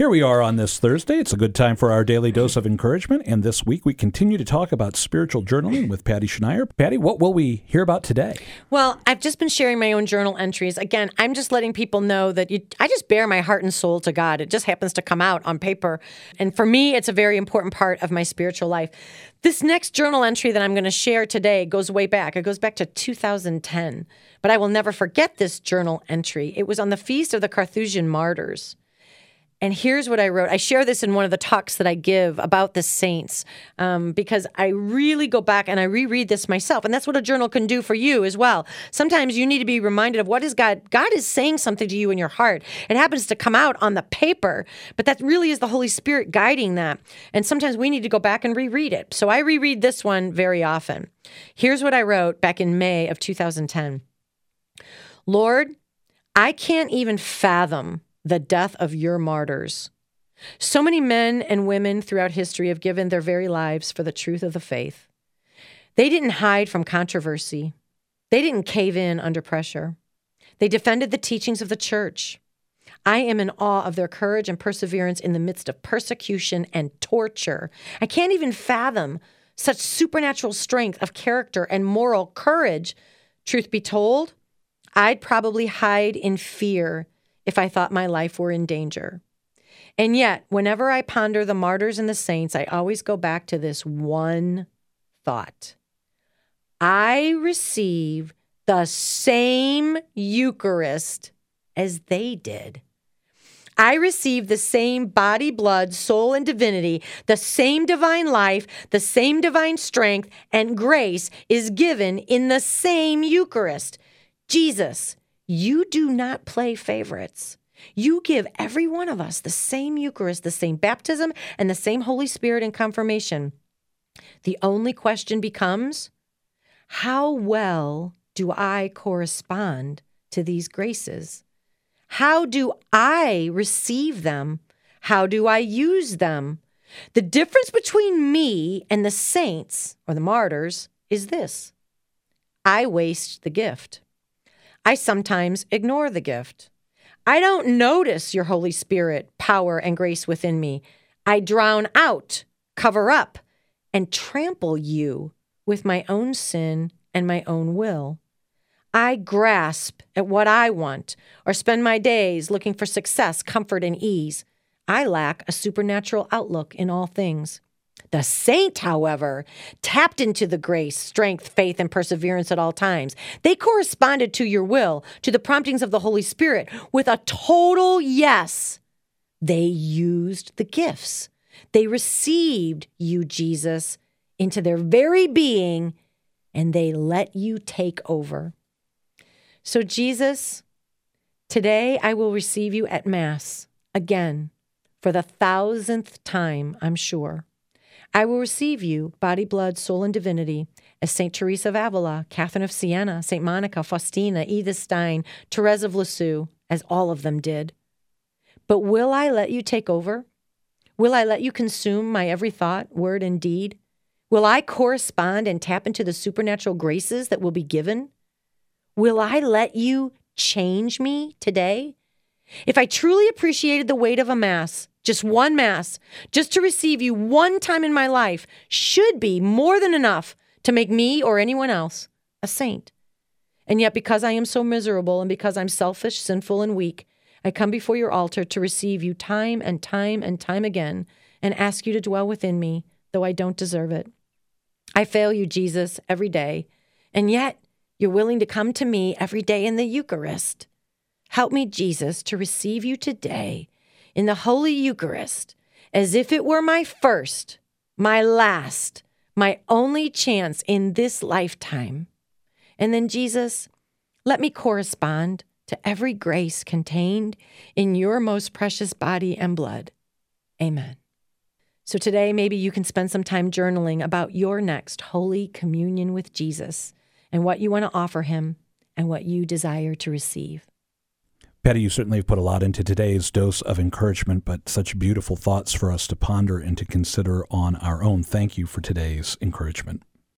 Here we are on this Thursday. It's a good time for our daily dose of encouragement. And this week we continue to talk about spiritual journaling with Patty Schneier. Patty, what will we hear about today? Well, I've just been sharing my own journal entries. Again, I'm just letting people know that you, I just bare my heart and soul to God. It just happens to come out on paper. And for me, it's a very important part of my spiritual life. This next journal entry that I'm going to share today goes way back. It goes back to 2010. But I will never forget this journal entry. It was on the Feast of the Carthusian Martyrs. And here's what I wrote. I share this in one of the talks that I give about the saints um, because I really go back and I reread this myself. And that's what a journal can do for you as well. Sometimes you need to be reminded of what is God. God is saying something to you in your heart. It happens to come out on the paper, but that really is the Holy Spirit guiding that. And sometimes we need to go back and reread it. So I reread this one very often. Here's what I wrote back in May of 2010 Lord, I can't even fathom the death of your martyrs. So many men and women throughout history have given their very lives for the truth of the faith. They didn't hide from controversy, they didn't cave in under pressure. They defended the teachings of the church. I am in awe of their courage and perseverance in the midst of persecution and torture. I can't even fathom such supernatural strength of character and moral courage. Truth be told, I'd probably hide in fear if I thought my life were in danger. And yet, whenever I ponder the martyrs and the saints, I always go back to this one thought I receive the same Eucharist as they did. I receive the same body, blood, soul, and divinity, the same divine life, the same divine strength, and grace is given in the same Eucharist. Jesus, you do not play favorites. You give every one of us the same Eucharist, the same baptism, and the same Holy Spirit and confirmation. The only question becomes how well do I correspond to these graces? How do I receive them? How do I use them? The difference between me and the saints or the martyrs is this I waste the gift. I sometimes ignore the gift. I don't notice your Holy Spirit, power, and grace within me. I drown out, cover up, and trample you with my own sin and my own will. I grasp at what I want or spend my days looking for success, comfort, and ease. I lack a supernatural outlook in all things. The saint, however, tapped into the grace, strength, faith, and perseverance at all times. They corresponded to your will, to the promptings of the Holy Spirit, with a total yes. They used the gifts. They received you, Jesus, into their very being, and they let you take over. So, Jesus, today I will receive you at Mass again for the thousandth time, I'm sure. I will receive you, body, blood, soul, and divinity, as St. Teresa of Avila, Catherine of Siena, St. Monica, Faustina, Edith Stein, Therese of Lisieux, as all of them did. But will I let you take over? Will I let you consume my every thought, word, and deed? Will I correspond and tap into the supernatural graces that will be given? Will I let you change me today? If I truly appreciated the weight of a Mass, just one Mass, just to receive you one time in my life, should be more than enough to make me or anyone else a saint. And yet, because I am so miserable and because I'm selfish, sinful, and weak, I come before your altar to receive you time and time and time again and ask you to dwell within me, though I don't deserve it. I fail you, Jesus, every day, and yet you're willing to come to me every day in the Eucharist. Help me, Jesus, to receive you today in the Holy Eucharist as if it were my first, my last, my only chance in this lifetime. And then, Jesus, let me correspond to every grace contained in your most precious body and blood. Amen. So today, maybe you can spend some time journaling about your next Holy Communion with Jesus and what you want to offer him and what you desire to receive. Patty, you certainly have put a lot into today's dose of encouragement, but such beautiful thoughts for us to ponder and to consider on our own. Thank you for today's encouragement.